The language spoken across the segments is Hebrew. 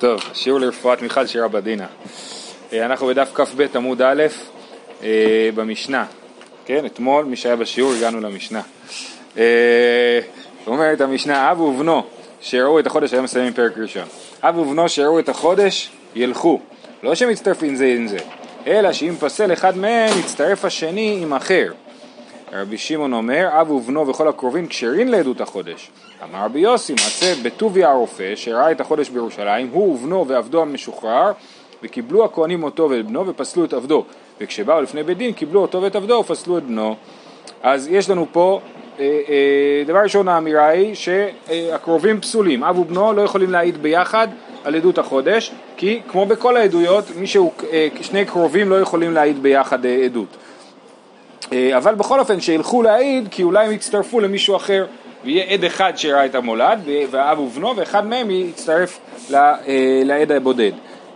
טוב, שיעור לרפואת מיכל שירה בדינה. אה, אנחנו בדף כ"ב עמוד א' אה, במשנה. כן, אתמול, מי שהיה בשיעור, הגענו למשנה. אה, אומרת המשנה, אב ובנו שיראו את החודש, היום מסיימים פרק ראשון. אב ובנו שיראו את החודש, ילכו. לא שהם מצטרפים זה עם זה, אלא שאם פסל אחד מהם, יצטרף השני עם אחר. רבי שמעון אומר, אב ובנו וכל הקרובים כשרים לעדות החודש. אמר רבי יוסי, מעשה בטוביה הרופא, שראה את החודש בירושלים, הוא ובנו ועבדו המשוחרר, וקיבלו הכהנים אותו ואת בנו ופסלו את עבדו. וכשבאו לפני בית דין, קיבלו אותו ואת עבדו ופסלו את בנו. אז יש לנו פה, אה, אה, דבר ראשון האמירה היא שהקרובים פסולים, אב ובנו לא יכולים להעיד ביחד על עדות החודש, כי כמו בכל העדויות, מישהו, אה, שני קרובים לא יכולים להעיד ביחד אה, עדות. אה, אבל בכל אופן שילכו להעיד כי אולי הם יצטרפו למישהו אחר ויהיה עד אחד שראה את המולד והאב ובנו ואחד מהם יצטרף אה, לעד הבודד.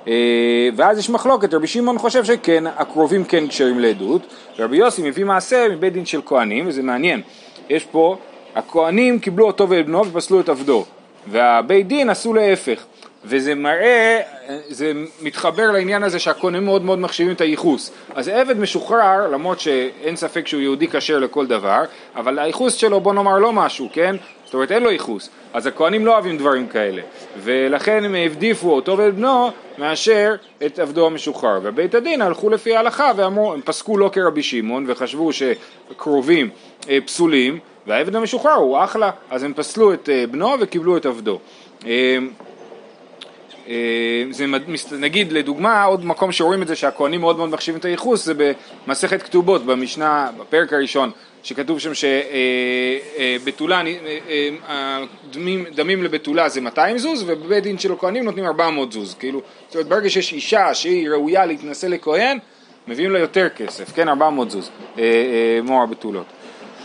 אה, ואז יש מחלוקת, רבי שמעון חושב שכן, הקרובים כן כשרים לעדות. ורבי יוסי מביא מעשה מבית דין של כהנים וזה מעניין, יש פה, הכהנים קיבלו אותו ואת בנו ופסלו את עבדו והבית דין עשו להפך וזה מראה, זה מתחבר לעניין הזה שהכהנים מאוד מאוד מחשיבים את הייחוס. אז עבד משוחרר, למרות שאין ספק שהוא יהודי כשר לכל דבר, אבל הייחוס שלו בוא נאמר לא משהו, כן? זאת אומרת אין לו ייחוס. אז הכהנים לא אוהבים דברים כאלה, ולכן הם העדיפו אותו ואת בנו מאשר את עבדו המשוחרר. ובית הדין הלכו לפי ההלכה ואמרו, הם פסקו לא כרבי שמעון וחשבו שקרובים אה, פסולים, והעבד המשוחרר הוא אחלה, אז הם פסלו את אה, בנו וקיבלו את עבדו. אה, זה נגיד לדוגמה עוד מקום שרואים את זה שהכהנים מאוד מאוד מחשיבים את הייחוס זה במסכת כתובות במשנה בפרק הראשון שכתוב שם שבתולה אה, דמים, דמים לבתולה זה 200 זוז ובבית דין של הכהנים נותנים 400 זוז. כאילו זאת אומרת ברגע שיש אישה שהיא ראויה להתנשא לכהן מביאים לה יותר כסף. כן 400 זוז אה, מור הבתולות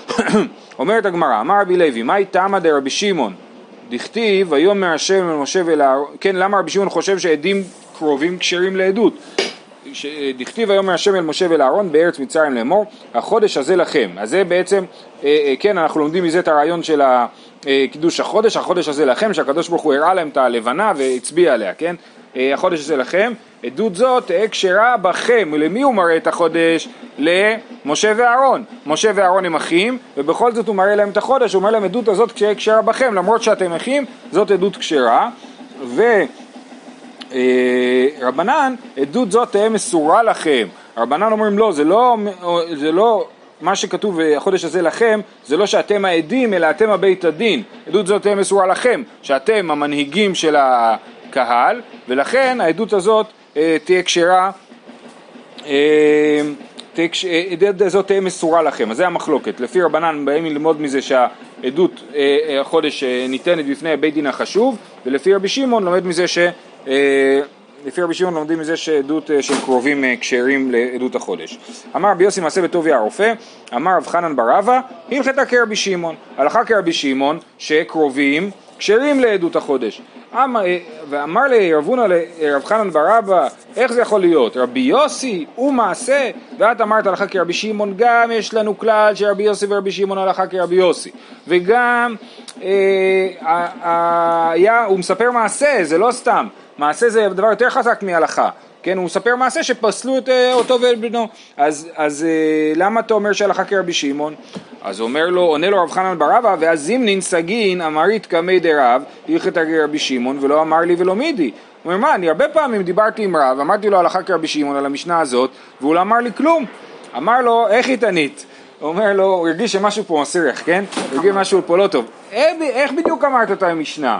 אומרת הגמרא אמר רבי לוי מהי תמא דרבי שמעון דכתיב ויאמר השם אל משה ואל אהרון, כן למה רבי שמעון חושב שעדים קרובים כשרים לעדות? דכתיב ויאמר השם אל משה ואל אהרון בארץ מצרים לאמור החודש הזה לכם אז זה בעצם אה, אה, כן אנחנו לומדים מזה את הרעיון של קידוש החודש החודש הזה לכם שהקדוש ברוך הוא הראה להם את הלבנה והצביע עליה כן אה, החודש הזה לכם, עדות זאת תהא כשרה בכם, ולמי הוא מראה את החודש? למשה ואהרון. משה ואהרון הם אחים, ובכל זאת הוא מראה להם את החודש, הוא אומר להם עדות הזאת כשרה כשרה בכם, למרות שאתם אחים, זאת עדות כשרה. ורבנן, אה, עדות זאת תהא מסורה לכם. רבנן אומרים לא, זה לא, זה לא מה שכתוב החודש הזה לכם, זה לא שאתם העדים, אלא אתם הבית הדין. עדות זאת תהיה מסורה לכם, שאתם המנהיגים של ה... קהל, ולכן העדות הזאת אה, תהיה כשרה, אה, העדות הזאת תהיה מסורה לכם, אז זה המחלוקת. לפי רבנן באים ללמוד מזה שהעדות אה, החודש ניתנת בפני בית דין החשוב, ולפי רבי שמעון לומד מזה ש... לפי רבי שמעון לומדים מזה שעדות של קרובים כשרים לעדות החודש. אמר רבי יוסי מעשה בטוביה הרופא, אמר רב חנן ברבא, הלכתה כרבי שמעון. הלכה כרבי שמעון שקרובים כשרים לעדות החודש. ואמר לרב הונא לרב חנן ברבא, איך זה יכול להיות? רבי יוסי הוא מעשה, ואת אמרת הלכה כרבי שמעון, גם יש לנו כלל שרבי יוסי ורבי שמעון הלכה כרבי יוסי, וגם אה, היה, הוא מספר מעשה, זה לא סתם, מעשה זה דבר יותר חזק מהלכה. כן, הוא מספר מעשה שפסלו את אה, אותו ואת בנו. אז, אז אה, למה אתה אומר שהלכה כרבי שמעון? אז אומר לו, עונה לו רב חנן ברבא, ואז זימנין סגין אמרית קמי דרב, הלכת רבי שמעון, ולא אמר לי ולא מידי. הוא אומר, מה, אני הרבה פעמים דיברתי עם רב, אמרתי לו הלכה כרבי שמעון על המשנה הזאת, והוא לא אמר לי כלום. אמר לו, איך היא תנית? הוא אומר לו, הוא הרגיש שמשהו פה מסריח, כן? הוא הרגיש משהו פה לא טוב. איך בדיוק אמרת את המשנה?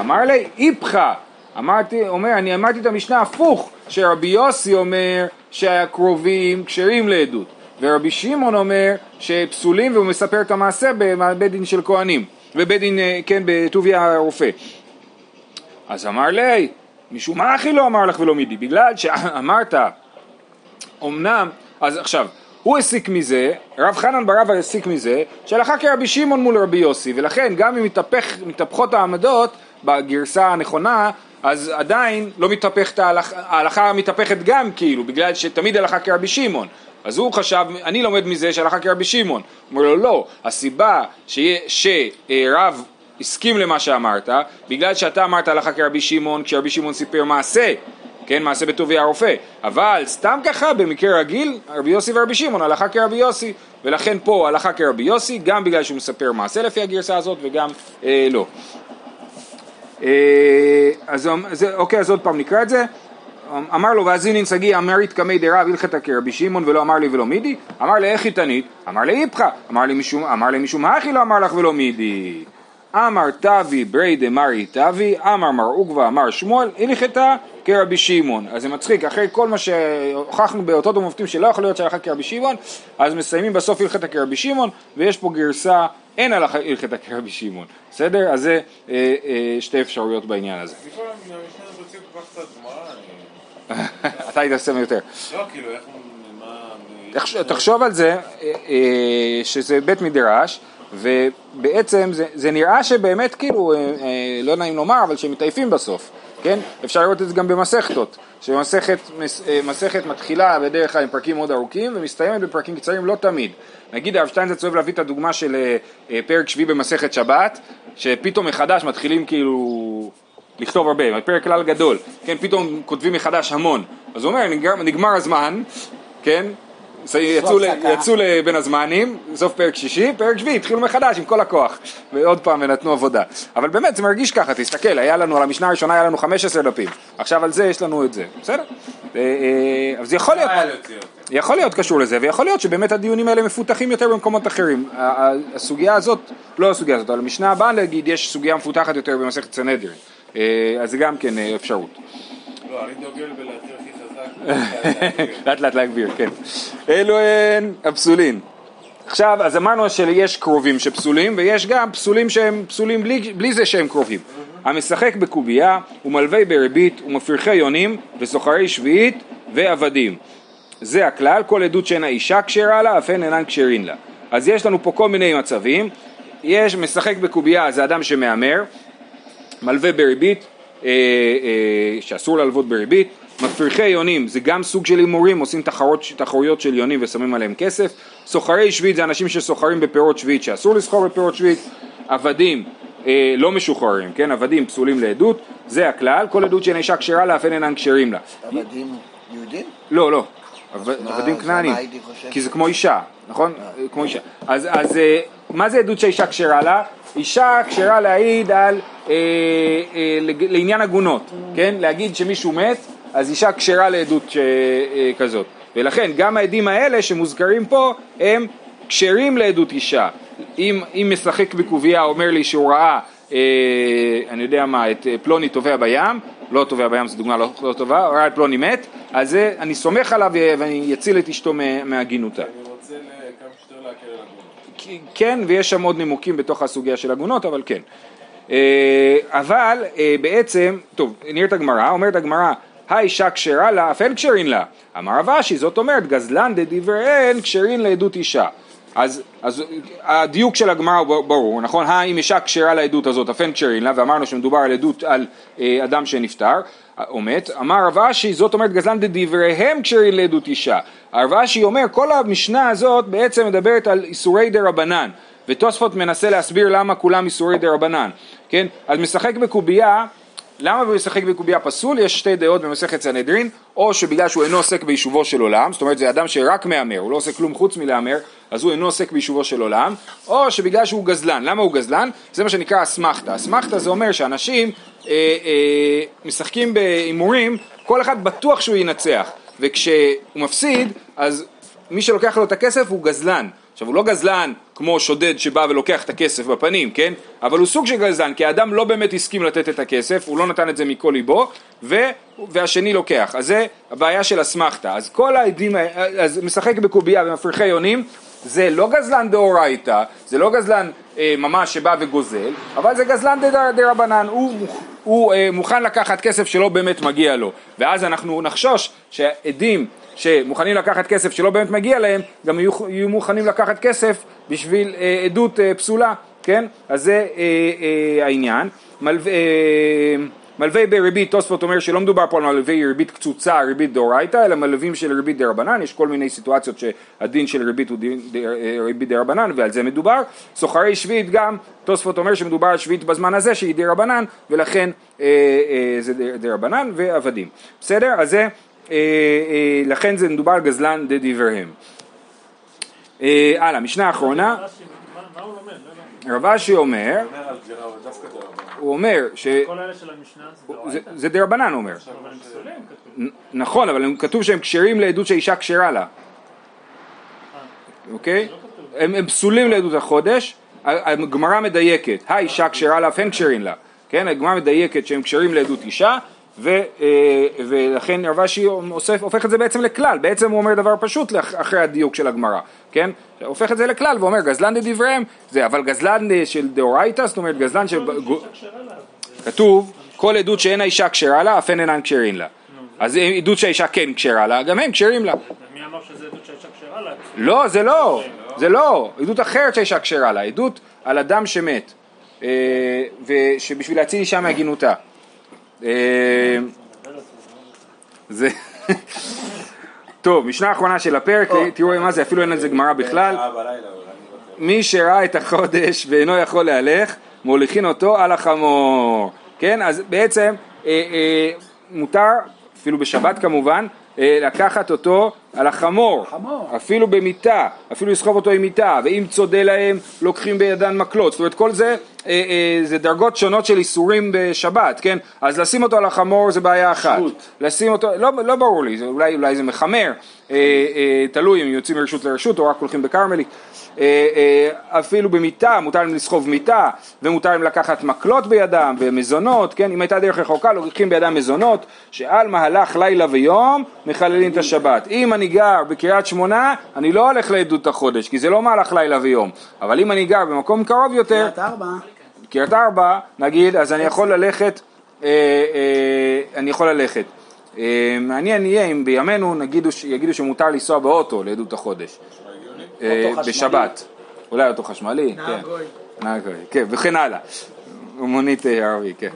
אמר לי, איפכא. אמרתי, אומר, אני אמרתי את המשנה הפוך, שרבי יוסי אומר שהקרובים כשרים לעדות, ורבי שמעון אומר שפסולים והוא מספר את המעשה בבית דין של כהנים, בבית דין, אה, כן, בטוביה הרופא. אז אמר לי, משום מה אחי לא אמר לך ולא מידי? בגלל שאמרת, אמנם, אז עכשיו, הוא הסיק מזה, רב חנן ברבא הסיק מזה, שהלכה כרבי שמעון מול רבי יוסי, ולכן גם אם מתהפכות העמדות בגרסה הנכונה, אז עדיין לא מתהפכת ההלכה, ההלכה מתהפכת גם כאילו, בגלל שתמיד הלכה כרבי שמעון. אז הוא חשב, אני לומד מזה שהלכה כרבי שמעון. אומר לו לא, הסיבה שרב הסכים למה שאמרת, בגלל שאתה אמרת הלכה כרבי שמעון, כשרבי שמעון סיפר מעשה, כן, מעשה בטוביה הרופא, אבל סתם ככה, במקרה רגיל, רבי יוסי ורבי שמעון, הלכה כרבי יוסי, ולכן פה הלכה כרבי יוסי, גם בגלל שהוא מספר מעשה לפי הגרסה הזאת וגם אה, לא. אה, אז אוקיי, אז עוד פעם נקרא את זה. אמר לו ואזינין שגיא אמרית קמי דרב הלכתא כרבי שמעון ולא אמר לי ולא מידי אמר לי איך תנית? אמר לי איפכא אמר לי משום אמר לי משום הכי לא אמר לך ולא מידי אמר תבי ברי דמרי תבי אמר מר עוגבא אמר שמואל הלכתא כרבי שמעון אז זה מצחיק אחרי כל מה שהוכחנו באותות ומופתים שלא יכול להיות שהלכה כרבי שמעון אז מסיימים בסוף הלכתא כרבי שמעון ויש פה גרסה אין הלכתא כרבי שמעון בסדר? אז זה אה, אה, שתי אפשרויות בעניין הזה אתה היית עושה יותר. לא, כאילו, איך... תחשוב על זה אה, אה, שזה בית מדרש ובעצם זה, זה נראה שבאמת כאילו, אה, לא נעים לומר, אבל שהם מתעייפים בסוף, כן? אפשר לראות את זה גם במסכתות, שמסכת מתחילה בדרך כלל עם פרקים מאוד ארוכים ומסתיימת בפרקים קצרים לא תמיד. נגיד הרב שטיינזרץ אוהב להביא את הדוגמה של פרק שביעי במסכת שבת, שפתאום מחדש מתחילים כאילו לכתוב הרבה, פרק כלל גדול, כן, פתאום כותבים מחדש המון, אז הוא אומר, נגמר, נגמר הזמן, כן, יצאו, יצאו לבין הזמנים, סוף פרק שישי, פרק שביעי, התחילו מחדש עם כל הכוח, ועוד פעם ונתנו עבודה. אבל באמת זה מרגיש ככה, תסתכל, היה לנו, על המשנה הראשונה היה לנו 15 דפים, עכשיו על זה יש לנו את זה, בסדר? אה, אה, אז יכול להיות, יכול להיות קשור לזה, ויכול להיות שבאמת הדיונים האלה מפותחים יותר במקומות אחרים. הסוגיה הזאת, לא הסוגיה הזאת, אבל המשנה הבאה נגיד, יש סוגיה מפותחת יותר במסכת סנהדרין. אה, אז זה גם כן אפשרות. לא, אני דוגל חזק. לאט לאט להגביר, כן. אלו הן הפסולין. עכשיו, אז אמרנו שיש קרובים שפסולים, ויש גם פסולים שהם פסולים בלי, בלי זה שהם קרובים. המשחק בקובייה, ומלווה בריבית, ומפרחי יונים, וסוחרי שביעית, ועבדים. זה הכלל, כל עדות שאין האישה כשרה לה, אף הן אינן כשרין לה. אז יש לנו פה כל מיני מצבים. יש משחק בקובייה, זה אדם שמהמר, מלווה בריבית, אה, אה, שאסור להלוות בריבית, מפרחי יונים זה גם סוג של הימורים, עושים תחרות, תחרויות של יונים ושמים עליהם כסף, סוחרי שביעית זה אנשים שסוחרים בפירות שביעית שאסור לסחור בפירות שביעית, עבדים אה, לא משוחררים, כן, עבדים פסולים לעדות, זה הכלל, כל עדות שאין אישה כשרה לה אף אין אינן כשרים לה. עבדים יהודים? לא, לא, עבדים כנענים, כי זה כמו אישה, נכון? כמו אישה. אז, אז מה זה עדות שהאישה כשרה לה? אישה כשרה להעיד על, אה, אה, לעניין עגונות, כן? להגיד שמישהו מת, אז אישה כשרה לעדות ש, אה, כזאת. ולכן גם העדים האלה שמוזכרים פה הם כשרים לעדות אישה. אם, אם משחק בקובייה אומר לי שהוא ראה, אה, אני יודע מה, את אה, פלוני טובע בים, לא טובע בים זו דוגמה לא, לא טובה, ראה את פלוני מת, אז זה, אני סומך עליו ואני אציל את אשתו מהגינותה. כן, ויש שם עוד נימוקים בתוך הסוגיה של עגונות, אבל כן. אה, אבל אה, בעצם, טוב, נראית הגמרא, אומרת הגמרא, האישה כשרה לה, אף אין כשרין לה. אמר רב אשי, זאת אומרת, גזלן דדבריהן כשרין לעדות אישה. אז, אז הדיוק של הגמרא הוא ברור, נכון? האם אישה כשרה לעדות הזאת, אף אין כשרין לה, ואמרנו שמדובר על עדות על אה, אדם שנפטר, או מת, אמר רב אשי, זאת אומרת גזלן דדבריהם כשרין לעדות אישה. הרב אשי אומר, כל המשנה הזאת בעצם מדברת על איסורי דה רבנן, ותוספות מנסה להסביר למה כולם איסורי דה רבנן, כן? אז משחק בקובייה למה במשחק בקובייה פסול? יש שתי דעות במסכת סנהדרין, או שבגלל שהוא אינו עוסק ביישובו של עולם, זאת אומרת זה אדם שרק מהמר, הוא לא עושה כלום חוץ מלהמר, אז הוא אינו עוסק ביישובו של עולם, או שבגלל שהוא גזלן. למה הוא גזלן? זה מה שנקרא אסמכתה. אסמכתה זה אומר שאנשים אה, אה, משחקים בהימורים, כל אחד בטוח שהוא ינצח, וכשהוא מפסיד, אז מי שלוקח לו את הכסף הוא גזלן. עכשיו הוא לא גזלן כמו שודד שבא ולוקח את הכסף בפנים, כן? אבל הוא סוג של גזלן, כי האדם לא באמת הסכים לתת את הכסף, הוא לא נתן את זה מכל ליבו, ו... והשני לוקח. אז זה הבעיה של אסמכתה. אז כל העדים, אז משחק בקובייה ומפריחי יונים, זה לא גזלן דאורייתא, זה לא גזלן אה, ממש שבא וגוזל, אבל זה גזלן דרבנן, הוא, הוא אה, מוכן לקחת כסף שלא באמת מגיע לו, ואז אנחנו נחשוש שהעדים שמוכנים לקחת כסף שלא באמת מגיע להם, גם יהיו, יהיו מוכנים לקחת כסף בשביל אה, עדות אה, פסולה, כן? אז זה אה, אה, העניין. מל, אה, מלווי בריבית, תוספות אומר שלא מדובר פה על מלווי ריבית קצוצה, ריבית דאורייתא, אלא מלווים של ריבית דרבנן, יש כל מיני סיטואציות שהדין של ריבית הוא דין, ד, אה, ריבית דרבנן ועל זה מדובר. סוחרי שביעית גם, תוספות אומר שמדובר על שביעית בזמן הזה שהיא דרבנן ולכן אה, אה, זה דרבנן ועבדים. בסדר? אז זה, אה, אה, לכן זה מדובר על גזלן דה דיבריהם. אה, הלאה, משנה אחרונה. לא. רב אשי אומר, אומר. הוא אומר ש... כל אלה של המשנה זה דרבנן אומר. הם נכון, אבל הם- כתוב שהם כשרים לעדות שהאישה כשרה לה, אוקיי? הם הם פסולים לעדות החודש, הגמרא מדייקת, האישה כשרה לה אף הן כשרים לה, כן? הגמרא מדייקת שהם כשרים לעדות אישה, ו, אה, ולכן רב אשי הופך את זה בעצם לכלל, בעצם הוא אומר דבר פשוט אחרי הדיוק של הגמרא, כן? הופך את זה לכלל ואומר גזלן דדבריהם, זה, אבל גזלן של דאורייתא, זאת אומרת גזלן של... כתוב, כל עדות שאין האישה כשרה לה, אף הן אינן כשרים לה. אז עדות שהאישה כן כשרה לה, גם הם כשרים לה. מי אמר שזה עדות שהאישה כשרה לה? לא, זה לא, זה לא, עדות אחרת שהאישה כשרה לה, עדות על אדם שמת, אה, ושבשביל להציל אישה מעגינותה. אה, זה... טוב, משנה אחרונה של הפרק, תראו מה זה, אפילו אין על זה גמרא בכלל. שעה בלילה, אולי אני מי שראה את החודש ואינו יכול להלך, מוליכין אותו על החמור. כן, אז בעצם אה, אה, מותר, אפילו בשבת כמובן, אה, לקחת אותו על החמור, חמור. אפילו במיטה, אפילו לסחוב אותו עם מיטה, ואם צודה להם, לוקחים בידן מקלות, זאת אומרת כל זה, אה, אה, זה דרגות שונות של איסורים בשבת, כן? אז לשים אותו על החמור זה בעיה אחת, שבות. לשים אותו, לא, לא ברור לי, זה, אולי, אולי זה מחמר, אה, אה, תלוי אם יוצאים מרשות לרשות או רק הולכים בכרמלית, אה, אה, אפילו במיטה, מותר להם לסחוב מיטה, ומותר להם לקחת מקלות בידם ומזונות, כן, אם הייתה דרך רחוקה לוקחים בידם מזונות, שעל מהלך לילה ויום מחללים את השבת. אם אני גר בקריית שמונה, אני לא הולך לעדות החודש, כי זה לא מהלך לילה ויום, אבל אם אני גר במקום קרוב יותר, קריית ארבע, קריית ארבע, נגיד, אז אני יכול ללכת, אה, אה, אני יכול ללכת. אה, מעניין יהיה אם בימינו נגידו, ש- יגידו שמותר לנסוע באוטו לעדות החודש. אה. בשבת. אולי אוטו חשמלי, כן. נהג גוי. כן, וכן הלאה. מונית ערבי, כן.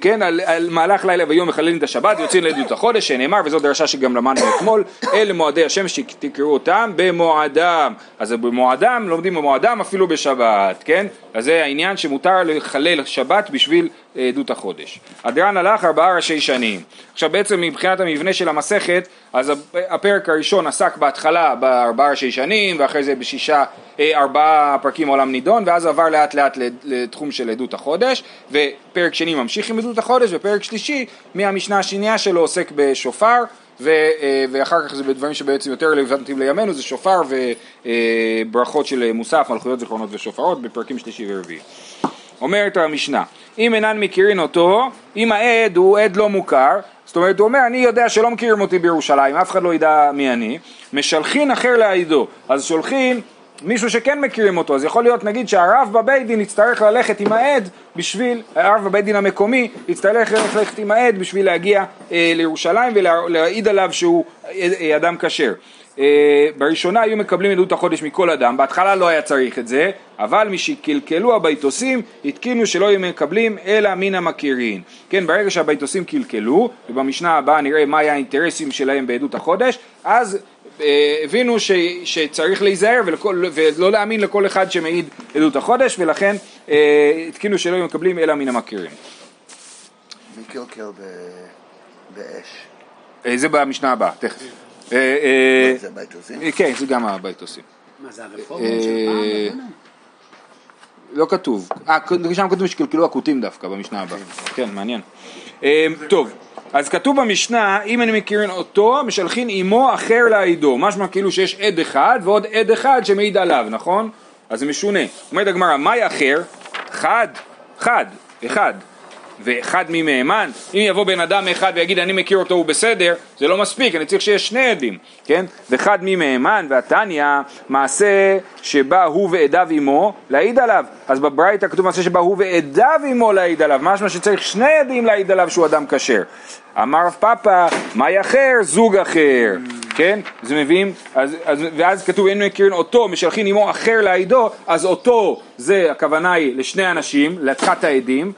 כן, על, על מהלך לילה ויום מחללים את השבת, יוצאים לעדות החודש, שנאמר, וזו דרשה שגם למדנו אתמול, אלה מועדי השם שתקראו אותם במועדם. אז במועדם, לומדים במועדם אפילו בשבת, כן? אז זה העניין שמותר לחלל שבת בשביל אה, עדות החודש. הדרן הלך ארבעה ראשי שנים. עכשיו בעצם מבחינת המבנה של המסכת, אז הפ- הפרק הראשון עסק בהתחלה בארבעה ראשי שנים, ואחרי זה בשישה, אה, ארבעה פרקים עולם נידון, ואז עבר לאט לאט לת- לתחום של עדות החודש, ופרק שני ממשיך עם עדות החודש, ופרק שלישי מהמשנה השנייה שלו עוסק בשופר, ו, אה, ואחר כך זה בדברים שבעצם יותר רלוונטיים לימינו, זה שופר וברכות של מוסף, מלכויות זיכרונות ושופרות, בפרקים שלישי ורביעי. אומרת המשנה, אם אינן מכירים אותו, אם העד הוא עד לא מוכר, זאת אומרת הוא אומר אני יודע שלא מכירים אותי בירושלים, אף אחד לא ידע מי אני, משלחין אחר להעידו, אז שולחין מישהו שכן מכירים אותו, אז יכול להיות נגיד שהרב בבית דין יצטרך ללכת עם העד בשביל, הרב בבית דין המקומי יצטרך ללכת עם העד בשביל להגיע אה, לירושלים ולהעיד עליו שהוא אה, אה, אדם כשר. אה, בראשונה היו מקבלים עדות החודש מכל אדם, בהתחלה לא היה צריך את זה, אבל משקלקלו הביתוסים, התקינו שלא היו מקבלים אלא מן המכירין. כן, ברגע שהביתוסים קלקלו, ובמשנה הבאה נראה מה היה האינטרסים שלהם בעדות החודש, אז הבינו ש, שצריך להיזהר ולכל, ולא להאמין לכל אחד שמעיד עדות החודש, ולכן אה, התקינו שלא היו מקבלים אלא מן המכירין. מי קלקל ב- באש? אה, זה במשנה הבאה, תכף. אה, אה, זה? אה, כן, זה גם הביתוסים. מה זה הרפורמות של פעם? בוא'נה. לא כתוב. אה, שם כתוב שקלקלו הכותים דווקא במשנה הבאה. כן, מעניין. אה, טוב, אז כתוב במשנה, אם אני מכירין אותו, משלחין עמו אחר לעידו. משמע כאילו שיש עד אחד ועוד עד אחד שמעיד עליו, נכון? אז זה משונה. אומרת הגמרא, מהי אחר? חד, חד, אחד. ואחד מי מהימן, אם יבוא בן אדם אחד ויגיד אני מכיר אותו הוא בסדר, זה לא מספיק, אני צריך שיש שני עדים, כן? ואחד מי מהימן, והתניא, מעשה שבא הוא ועדיו עמו להעיד עליו. אז בברייתא כתוב מעשה שבא הוא ועדיו עמו להעיד עליו, משמע שצריך שני עדים להעיד עליו שהוא אדם כשר. אמר רב פאפא, מהי אחר? זוג אחר, כן? אז מביאים, אז, אז, ואז כתוב אין מכירים אותו, משלחין עמו אחר להעידו, אז אותו זה הכוונה היא לשני אנשים, לתחת העדים,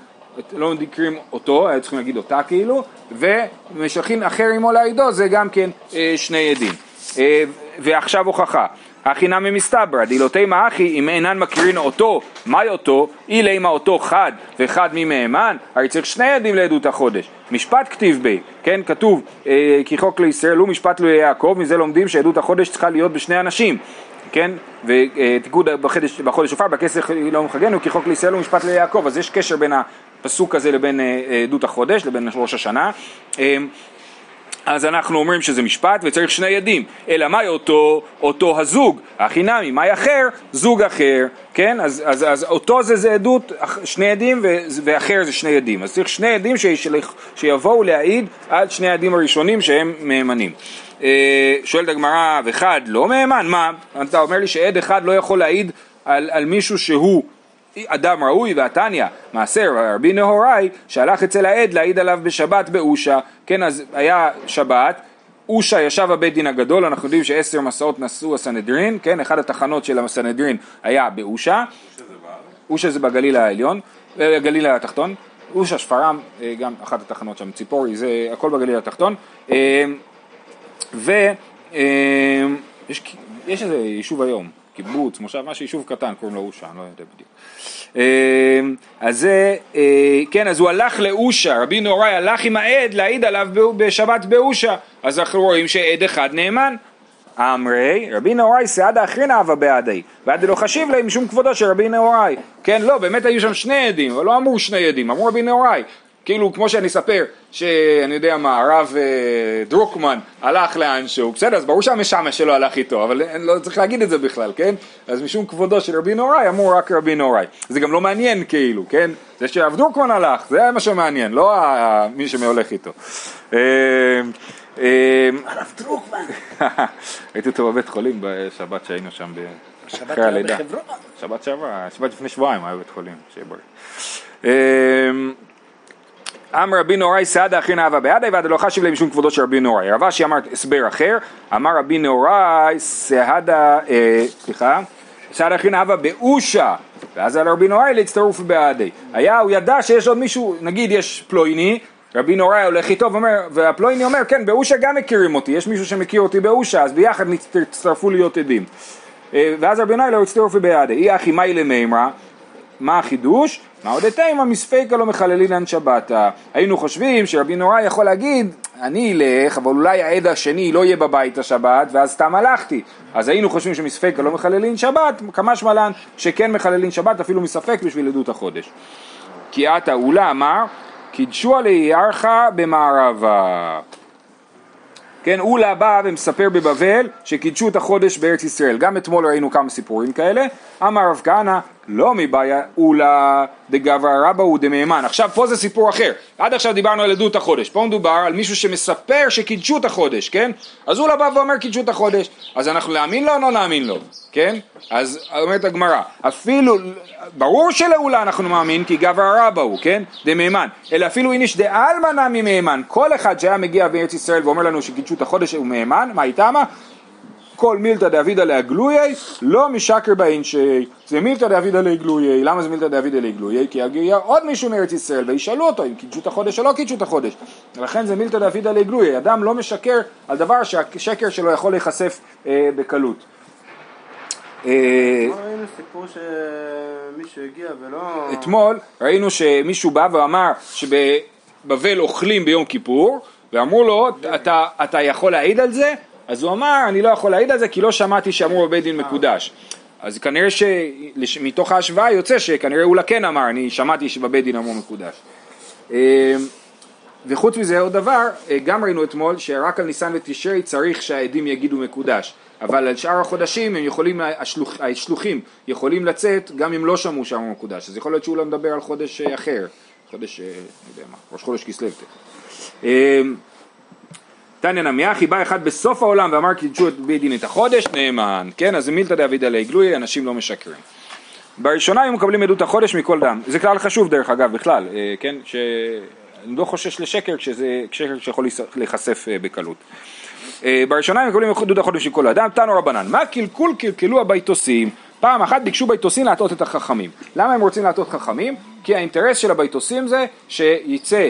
לא נקרים אותו, היו צריכים להגיד אותה כאילו, ומשלחין אחר עמו לעידו זה גם כן אה, שני עדים. אה, ועכשיו הוכחה. הכי נמי מסתברא, דילותי מאחי אם אינן מכירין אותו, מהי אותו? אילי מה אותו חד וחד ממהימן, הרי צריך שני עדים לעדות החודש. משפט כתיב בי, כן, כתוב אה, כי חוק לישראל הוא משפט ליעקב, מזה לומדים שעדות החודש צריכה להיות בשני אנשים. כן, ותיקוד בחודש, בחודש שופר, בכסף לא מחגנו, כי חוק לישראל הוא משפט ליעקב, אז יש קשר בין הפסוק הזה לבין אה, עדות החודש, לבין ראש השנה. אה, אז אנחנו אומרים שזה משפט וצריך שני עדים, אלא מהי אותו, אותו הזוג, הכי נמי, מהי אחר, זוג אחר, כן, אז, אז, אז אותו זה, זה עדות, שני עדים ו, ואחר זה שני עדים, אז צריך שני עדים שישלח, שיבואו להעיד על שני העדים הראשונים שהם מהימנים. אה, שואלת הגמרא, וחד לא מהימן, מה? אתה אומר לי שעד אחד לא יכול להעיד על, על מישהו שהוא אדם ראוי והתניא, מעשר רבי נהוראי שהלך אצל העד להעיד עליו בשבת באושה, כן אז היה שבת, אושה ישב בבית דין הגדול, אנחנו יודעים שעשר מסעות נשאו הסנהדרין, כן, אחד התחנות של הסנהדרין היה באושה, אושה זה בגליל העליון, בגליל אה, התחתון, אושה שפרעם, אה, גם אחת התחנות שם, ציפורי, זה הכל בגליל התחתון, אה, ויש איזה יישוב היום, קיבוץ, מושב, משהו, יישוב קטן, קוראים לו אושה, אני לא יודע בדיוק. אמ, אז זה, אה, כן, אז הוא הלך לאושה, רבי נוראי הלך עם העד להעיד עליו בשבת באושה, אז אנחנו רואים שעד אחד נאמן. אמרי, רבי נהוראי סעדה אחרינא הווה בעדי, ועד לא חשיב להם משום כבודו של רבי נהוראי. כן, לא, באמת היו שם שני עדים, אבל לא אמרו שני עדים, אמרו רבי נהוראי. כאילו כמו שאני אספר שאני יודע מה הרב אה, דרוקמן הלך לאנשהו בסדר אז ברור שהמשמש שלו הלך איתו אבל אין, לא צריך להגיד את זה בכלל כן? אז משום כבודו של רבי נוראי אמרו רק רבי נוראי זה גם לא מעניין כאילו כן? זה שהרב דרוקמן הלך זה מה שמעניין לא מי שהולך איתו. אה, אה, הרב דרוקמן. ראיתי אותו בבית חולים בשבת שהיינו שם היה בחברון? שבת שעברה שבת לפני שבועיים היה בבית חולים שיהיה בריא אמר רבי נוראי סעדה אחי נאווה בעדי ועד לא חשיב להם משום כבודו של רבי נוראי. רב אשי אמר הסבר אחר, אמר רבי נוראי סעדה, אה, סליחה, סעדה אחי נאווה באושה ואז על רבי נוראי להצטרוף בעדי. היה, הוא ידע שיש עוד מישהו, נגיד יש פלויני, רבי נוראי הולך איתו ואומר, והפלויני אומר כן באושה גם מכירים אותי, יש מישהו שמכיר אותי באושה אז ביחד תצטרפו להיות עדים. אה, ואז רבי נוראי לא הצטרף בעדי. אי אחי מאי למימרא, מה החידוש? מה עוד תימא מספיקה לא מחללינן שבתא. היינו חושבים שרבי נורא יכול להגיד, אני אלך, אבל אולי העד השני לא יהיה בבית השבת, ואז סתם הלכתי. אז היינו חושבים שמספיקה לא מחללין שבת, כמשמע לן שכן מחללין שבת אפילו מספק בשביל עדות החודש. כי עתה אולה אמר, קידשו עלי ירחה במערבה. כן, אולה בא ומספר בבבל שקידשו את החודש בארץ ישראל. גם אתמול ראינו כמה סיפורים כאלה. אמר רב כהנא, לא מבעיה אולה דגברא רבא הוא דמהימן. עכשיו פה זה סיפור אחר. עד עכשיו דיברנו על עדות החודש. פה מדובר על מישהו שמספר שקידשו את החודש, כן? אז אולה בא ואומר קידשו את החודש. אז אנחנו נאמין לו או לא נאמין לו? כן? אז אומרת הגמרא, אפילו, ברור שלאולה אנחנו מאמין כי גברא רבא הוא, כן? דמהימן. אלא אפילו איניש דעלמא נמי מהימן. כל אחד שהיה מגיע בארץ ישראל ואומר לנו שקידשו את החודש הוא מהימן, מה איתמה? כל מילתא דאבידא להגלויי, לא משקר באינשי. זה מילתא דאבידא להגלויי. למה זה מילתא דאבידא להגלויי? כי יגיע עוד מישהו מארץ ישראל וישאלו אותו אם קידשו את החודש או לא קידשו את החודש. ולכן זה מילתא דאבידא להגלויי. אדם לא משקר על דבר שהשקר שלו יכול להיחשף אה, בקלות. אה. אתמול ראינו שמישהו בא ואמר שבבבל אוכלים ביום כיפור ואמרו לו אתה, אתה יכול להעיד על זה? אז הוא אמר, אני לא יכול להעיד על זה כי לא שמעתי שאמרו בבית דין מקודש. אז כנראה שמתוך ההשוואה יוצא שכנראה אולה כן אמר, אני שמעתי שבבית דין אמרו מקודש. אמ, וחוץ מזה עוד דבר, אה, גם ראינו אתמול שרק על ניסן ותשרי צריך שהעדים יגידו מקודש, אבל על שאר החודשים הם יכולים, השלוח, השלוחים יכולים לצאת גם אם לא שמעו שאמרו מקודש, אז יכול להיות שהוא לא מדבר על חודש אה, אחר, חודש, אה, אני יודע מה, ראש חודש כסלו. תניא נמי אחי בא אחד בסוף העולם ואמר קידשו את בית דין את החודש נאמן, כן? אז מילתא דאבידא עלי גלוי, אנשים לא משקרים. בראשונה הם מקבלים עדות החודש מכל דם, זה כלל חשוב דרך אגב בכלל, אה, כן? שאני לא חושש לשקר כשזה שקר שיכול להיחשף אה, בקלות. אה, בראשונה הם מקבלים עדות החודש מכל אדם, תנו רבנן, מה קלקול קלקלו הביתוסים? פעם אחת ביקשו ביתוסים להטעות את החכמים. למה הם רוצים להטעות חכמים? כי האינטרס של הביתוסים זה שיצא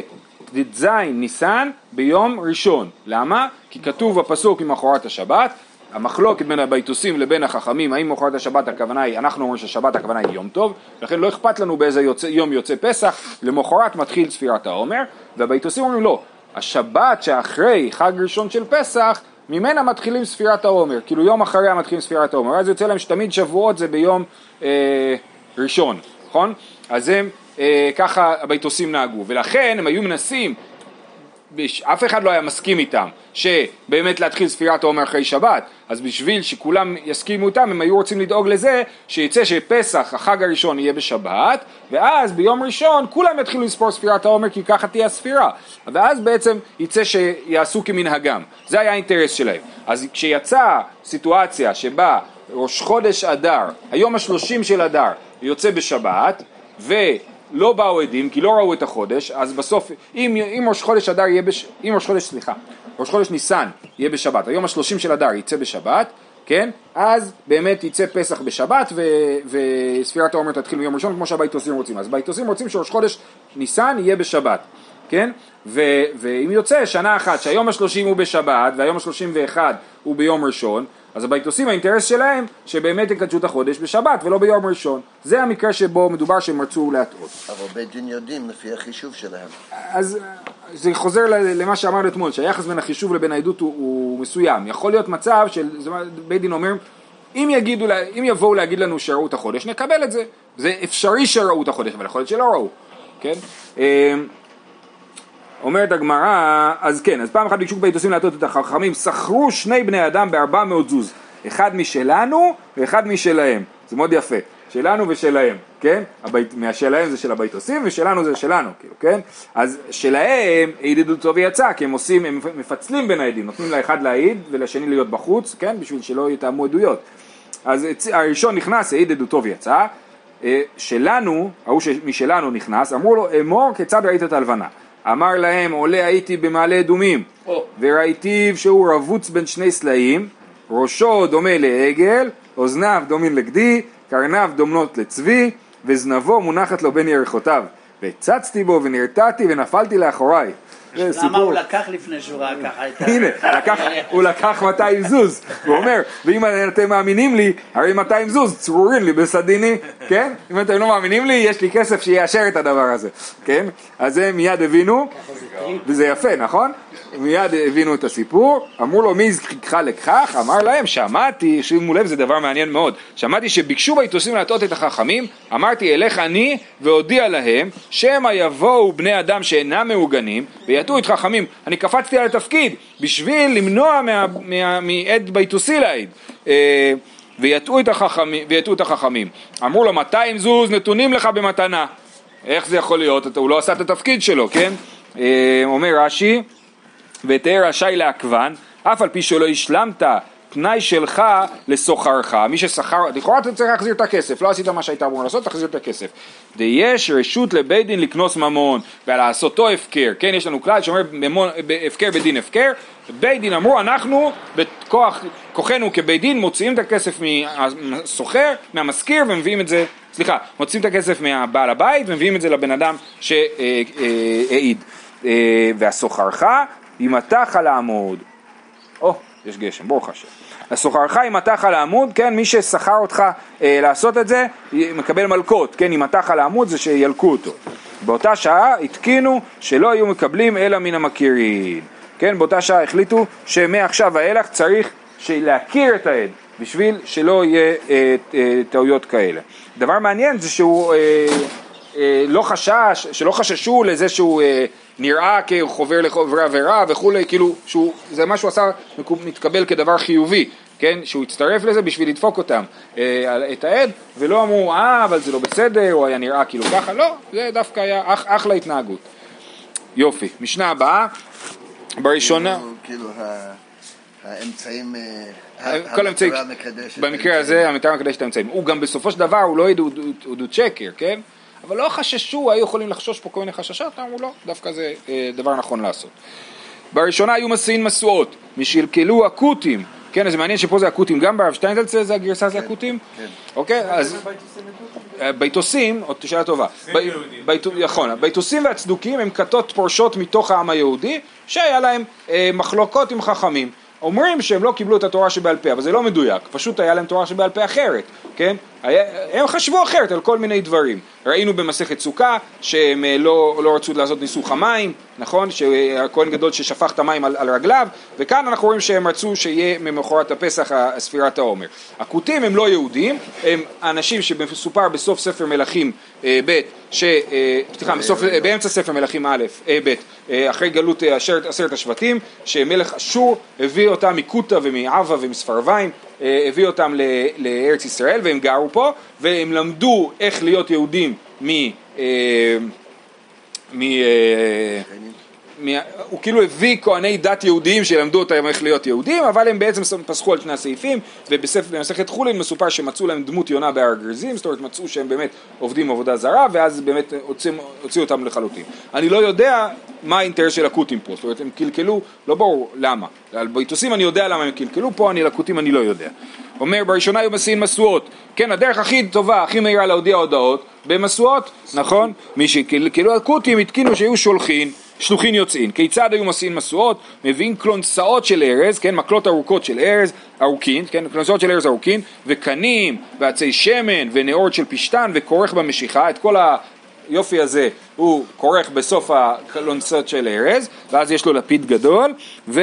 ט"ז ניסן ביום ראשון. למה? כי כתוב בפסוק ממחרת השבת, המחלוקת בין הביתוסים לבין החכמים, האם מחרת השבת הכוונה היא, אנחנו אומרים ששבת הכוונה היא יום טוב, לכן לא אכפת לנו באיזה יוצא, יום יוצא פסח, למחרת מתחיל ספירת העומר, והביתוסים אומרים לא, השבת שאחרי חג ראשון של פסח, ממנה מתחילים ספירת העומר, כאילו יום אחריה מתחילים ספירת העומר, אז יוצא להם שתמיד שבועות זה ביום אה, ראשון, נכון? אז הם, ככה הביתוסים נהגו, ולכן הם היו מנסים אף אחד לא היה מסכים איתם שבאמת להתחיל ספירת העומר אחרי שבת. אז בשביל שכולם יסכימו איתם הם היו רוצים לדאוג לזה שיצא שפסח החג הראשון יהיה בשבת ואז ביום ראשון כולם יתחילו לספור ספירת העומר כי ככה תהיה הספירה. ואז בעצם יצא שיעשו כמנהגם. זה היה האינטרס שלהם. אז כשיצאה סיטואציה שבה ראש חודש אדר היום השלושים של אדר יוצא בשבת ו... לא באו עדים כי לא ראו את החודש, אז בסוף, אם, אם ראש חודש אדר יהיה, בש... אם ראש חודש, סליחה, ראש חודש ניסן יהיה בשבת, היום השלושים של אדר יצא בשבת, כן? אז באמת יצא פסח בשבת ו... וספירת העומר תתחיל מיום ראשון כמו שהביתוסים רוצים. אז ביתוסים רוצים שראש חודש ניסן יהיה בשבת, כן? ו... ואם יוצא שנה אחת שהיום השלושים הוא בשבת והיום השלושים ואחד הוא ביום ראשון, אז הביתוסים האינטרס שלהם שבאמת יקדשו את החודש בשבת ולא ביום ראשון. זה המקרה שבו מדובר שהם רצו להטעות. אבל בית דין יודעים לפי החישוב שלהם. אז זה חוזר למה שאמרנו אתמול, שהיחס בין החישוב לבין העדות הוא, הוא מסוים. יכול להיות מצב של, בית דין אומר, אם, יגידו, אם יבואו להגיד לנו שראו את החודש, נקבל את זה. זה אפשרי שראו את החודש, אבל יכול להיות שלא ראו, כן? אומרת הגמרא, אז כן, אז פעם אחת ביקשו ביתוסים להטות את החכמים, שכרו שני בני אדם בארבע מאות זוז, אחד משלנו ואחד משלהם, זה מאוד יפה, שלנו ושלהם, כן? הבית, מהשלהם זה של הביתוסים ושלנו זה שלנו, כאילו, כן? אז שלהם העידדו טוב ויצא, כי הם עושים, הם מפצלים בין העדים, נותנים לאחד להעיד ולשני להיות בחוץ, כן? בשביל שלא יתאמו עדויות. אז הראשון נכנס, העיד עדותו ויצא, אה, שלנו, ההוא משלנו נכנס, אמרו לו אמור כיצד ראית את הלבנה אמר להם עולה הייתי במעלה אדומים. וראיתיו שהוא רבוץ בין שני סלעים ראשו דומה לעגל אוזניו דומים לגדי קרניו דומנות לצבי וזנבו מונחת לו בין ירחותיו. והצצתי בו ונרתעתי ונפלתי לאחוריי למה הוא לקח לפני שהוא ראה ככה. הנה, הוא לקח 200 זוז, הוא אומר, ואם אתם מאמינים לי, הרי 200 זוז צרורים לי בסדיני, כן? אם אתם לא מאמינים לי, יש לי כסף שיאשר את הדבר הזה, כן? אז הם מיד הבינו, וזה יפה, נכון? מיד הבינו את הסיפור, אמרו לו מי הזכירך לכך? אמר להם שמעתי, שימו לב זה דבר מעניין מאוד, שמעתי שביקשו ביתוסים להטעות את החכמים, אמרתי אלך אני ואודיע להם שמא יבואו בני אדם שאינם מעוגנים ויטעו את חכמים, אני קפצתי על התפקיד בשביל למנוע מעד ביתוסי להעיד אה, ויטעו את, החכמים, ויטעו את החכמים, אמרו לו 200 זוז נתונים לך במתנה, איך זה יכול להיות? הוא לא עשה את התפקיד שלו, כן? אה, אומר רש"י ותהא רשאי לעכבן, אף על פי שלא השלמת תנאי שלך לסוחרך, מי ששכר, לכאורה אתה צריך להחזיר את הכסף, לא עשית מה שהיית אמור לעשות, תחזיר את הכסף. ויש רשות לבית דין לקנוס ממון ולעשותו הפקר, כן, יש לנו כלל שאומר הפקר בדין הפקר, בית דין אמרו אנחנו בכוח, כוחנו כבית דין מוציאים את הכסף מהסוחר, מהמשכיר ומביאים את זה, סליחה, מוציאים את הכסף מהבעל הבית ומביאים את זה לבן אדם שהעיד. אה, והסוחרך ימתח על העמוד. או, יש גשם, ברוך השם. השוכרך ימתח על העמוד, כן, מי ששכר אותך אה, לעשות את זה, מקבל מלקות, כן, ימתח על העמוד זה שילקו אותו. באותה שעה התקינו שלא היו מקבלים אלא מן המכירים. כן, באותה שעה החליטו שמעכשיו ואילך צריך להכיר את העד בשביל שלא יהיה אה, אה, טעויות כאלה. דבר מעניין זה שהוא אה, אה, לא חשש, שלא חששו לזה שהוא אה, נראה כחובר לחובר עבירה וכולי, כאילו שהוא, זה מה שהוא עשה מתקבל כדבר חיובי, כן, שהוא הצטרף לזה בשביל לדפוק אותם, אה, את העד, ולא אמרו, אה, אבל זה לא בסדר, הוא היה נראה כאילו ככה, לא, זה דווקא היה אח, אחלה התנהגות. יופי, משנה הבאה, בראשונה... כאילו, כאילו האמצעים, כל האמצעים, במקרה הזה המטרה מקדש את האמצעים, הוא גם בסופו של דבר הוא לא עדות שקר, כן? אבל לא חששו, היו יכולים לחשוש פה כל מיני חששות, אמרו לא, דווקא זה אה, דבר נכון לעשות. בראשונה היו מסיעים משואות, משלקלו הכותים כן, אז זה מעניין שפה זה הכותים, גם ברב שטיינזלצר זה הגרסה זה הכותים? כן. אוקיי, אז... אה, ביתוסים, עוד שאלה טובה. נכון, הביתוסים והצדוקים הם כתות פורשות מתוך העם היהודי, שהיה להם אה, מחלוקות עם חכמים. אומרים שהם לא קיבלו את התורה שבעל פה, אבל זה לא מדויק, פשוט היה להם תורה שבעל פה אחרת, כן? היה, הם חשבו אחרת על כל מיני דברים. ראינו במסכת סוכה שהם אה, לא, לא רצו לעשות ניסוך המים, נכון? שהכהן גדול ששפך את המים על, על רגליו, וכאן אנחנו רואים שהם רצו שיהיה ממחרת הפסח ספירת העומר. הכותים הם לא יהודים, הם אנשים שמסופר בסוף ספר מלכים אה, ב', ש... אה, סליחה, בסוף, באמצע ספר מלכים א', ב', אחרי גלות עשרת, השבטים, שמלך אשור הביא אותם מקוטה ומעבה ומספרביים, הביא אותם לארץ ישראל והם גרו פה, והם למדו איך להיות יהודים מ... אה, מ... הוא כאילו הביא כהני דת יהודיים שילמדו אותם איך להיות יהודים, אבל הם בעצם פסחו על שני הסעיפים, ובמסכת חולין מסופר שמצאו להם דמות יונה בהר גריזים, זאת אומרת מצאו שהם באמת עובדים עבודה זרה, ואז באמת הוציאו, הוציאו אותם לחלוטין. אני לא יודע מה האינטרס של הכותים פה, זאת אומרת הם קלקלו, לא ברור למה. על ביתוסים אני יודע למה הם קלקלו, פה אני לכותים אני לא יודע. אומר בראשונה היו מסיעים משואות, כן הדרך הכי טובה, הכי מהירה להודיע הודעות, במשואות, נכון? מי שקלקלו הכותים התקינו שהיו שולחין שלוחין יוצאין. כיצד היו מסיעים משואות? מביאים כלונסאות של ארז, כן, מקלות ארוכות של ארז, ארוכין, כן, כלונסאות של ארז ארוכין, וקנים, ועצי שמן, ונאורת של פשתן, וכורך במשיכה, את כל היופי הזה הוא כורך בסוף הכלונסות של ארז, ואז יש לו לפיד גדול, ו...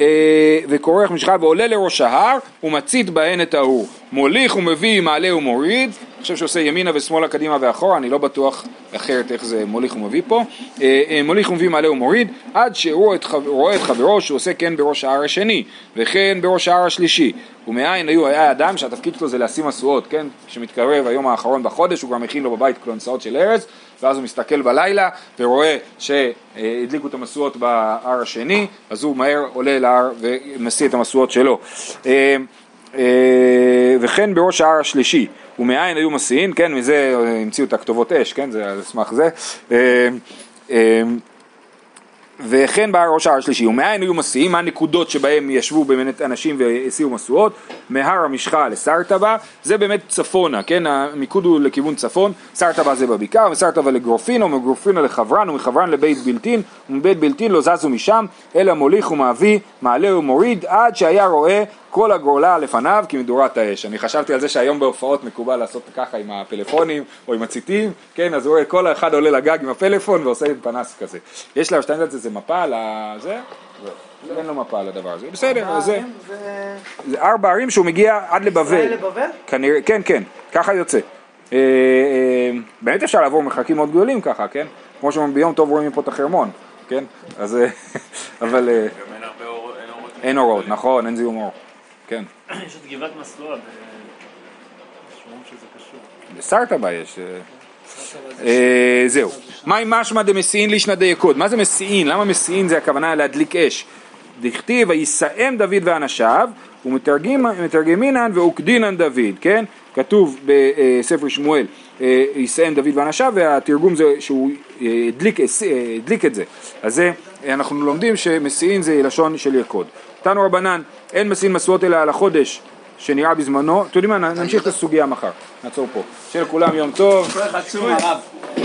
אה, וכורך משחה ועולה לראש ההר ומצית בהן את האור מוליך ומביא מעלה ומוריד חושב שעושה ימינה ושמאלה קדימה ואחורה אני לא בטוח אחרת איך זה מוליך ומביא פה. אה, אה, מוליך ומביא מעלה ומוריד עד שהוא את רואה את חברו שהוא עושה כן בראש ההר השני וכן בראש ההר השלישי. ומאין היו היה אדם שהתפקיד שלו זה לשים משואות כן? כשמתקרב היום האחרון בחודש הוא גם מכין לו בבית כלונסאות של ארז ואז הוא מסתכל בלילה ורואה שהדליקו את המשואות בהר השני, אז הוא מהר עולה להר ומשיא את המשואות שלו. אה, וכן בראש ההר השלישי, ומאין היו מסיעים, כן, מזה המציאו את הכתובות אש, כן, זה על סמך זה. אה, אה, וכן בא ראש ההר השלישי, ומאין היו מסיעים, הנקודות שבהם ישבו באמת אנשים והסיעו משואות, מהר המשחה לסרטבה, זה באמת צפונה, כן, המיקוד הוא לכיוון צפון, סרטבה זה בבקעה, וסרטבה לגרופינה, ומגרופינה לחברן, ומחברן לבית בלתין, ומבית בלתין לא זזו משם, אלא מוליך ומביא, מעלה ומוריד, עד שהיה רואה כל הגורלה לפניו כמדורת האש. אני חשבתי על זה שהיום בהופעות מקובל לעשות ככה עם הפלאפונים או עם הציתים, כן, אז הוא רואה כל אחד עולה לגג עם הפלאפון ועושה עם פנס כזה. יש לאשטיינזלץ איזה מפה על הזה? לא. אין לו מפה על הדבר הזה. בסדר, אז זה, זה ארבע ערים שהוא מגיע עד לבבל. ישראל לבבל? כנראה, כן, כן, ככה יוצא. אה, אה, באמת אפשר לעבור מרחקים מאוד גדולים ככה, כן? כמו שאומרים ביום טוב רואים מפה את החרמון, כן? אז, אה, אבל גם אין הרבה אור, אין אורות. אין אורות, נכון, אין זיהום אור. כן. יש את גבעת מסלוע, שאומרים שזה קשור. בסרטבה יש. אה, אה, זהו. מהי משמע דמסיעין לישנא דייקוד? מה זה מסיעין? למה מסיעין זה הכוונה להדליק אש? דכתיב ויסאם דוד ואנשיו ומתרגמינן ואוקדינן דוד, כן? כתוב בספר שמואל אה, יסאם דוד ואנשיו והתרגום זה שהוא הדליק, הדליק את זה. אז זה, אנחנו לומדים שמסיעין זה לשון של יקוד. תנו רבנן, אין מסיעין משואות אלא על החודש שנראה בזמנו. אתם יודעים מה, נמשיך את הסוגיה מחר. נעצור פה. שיהיה לכולם יום טוב.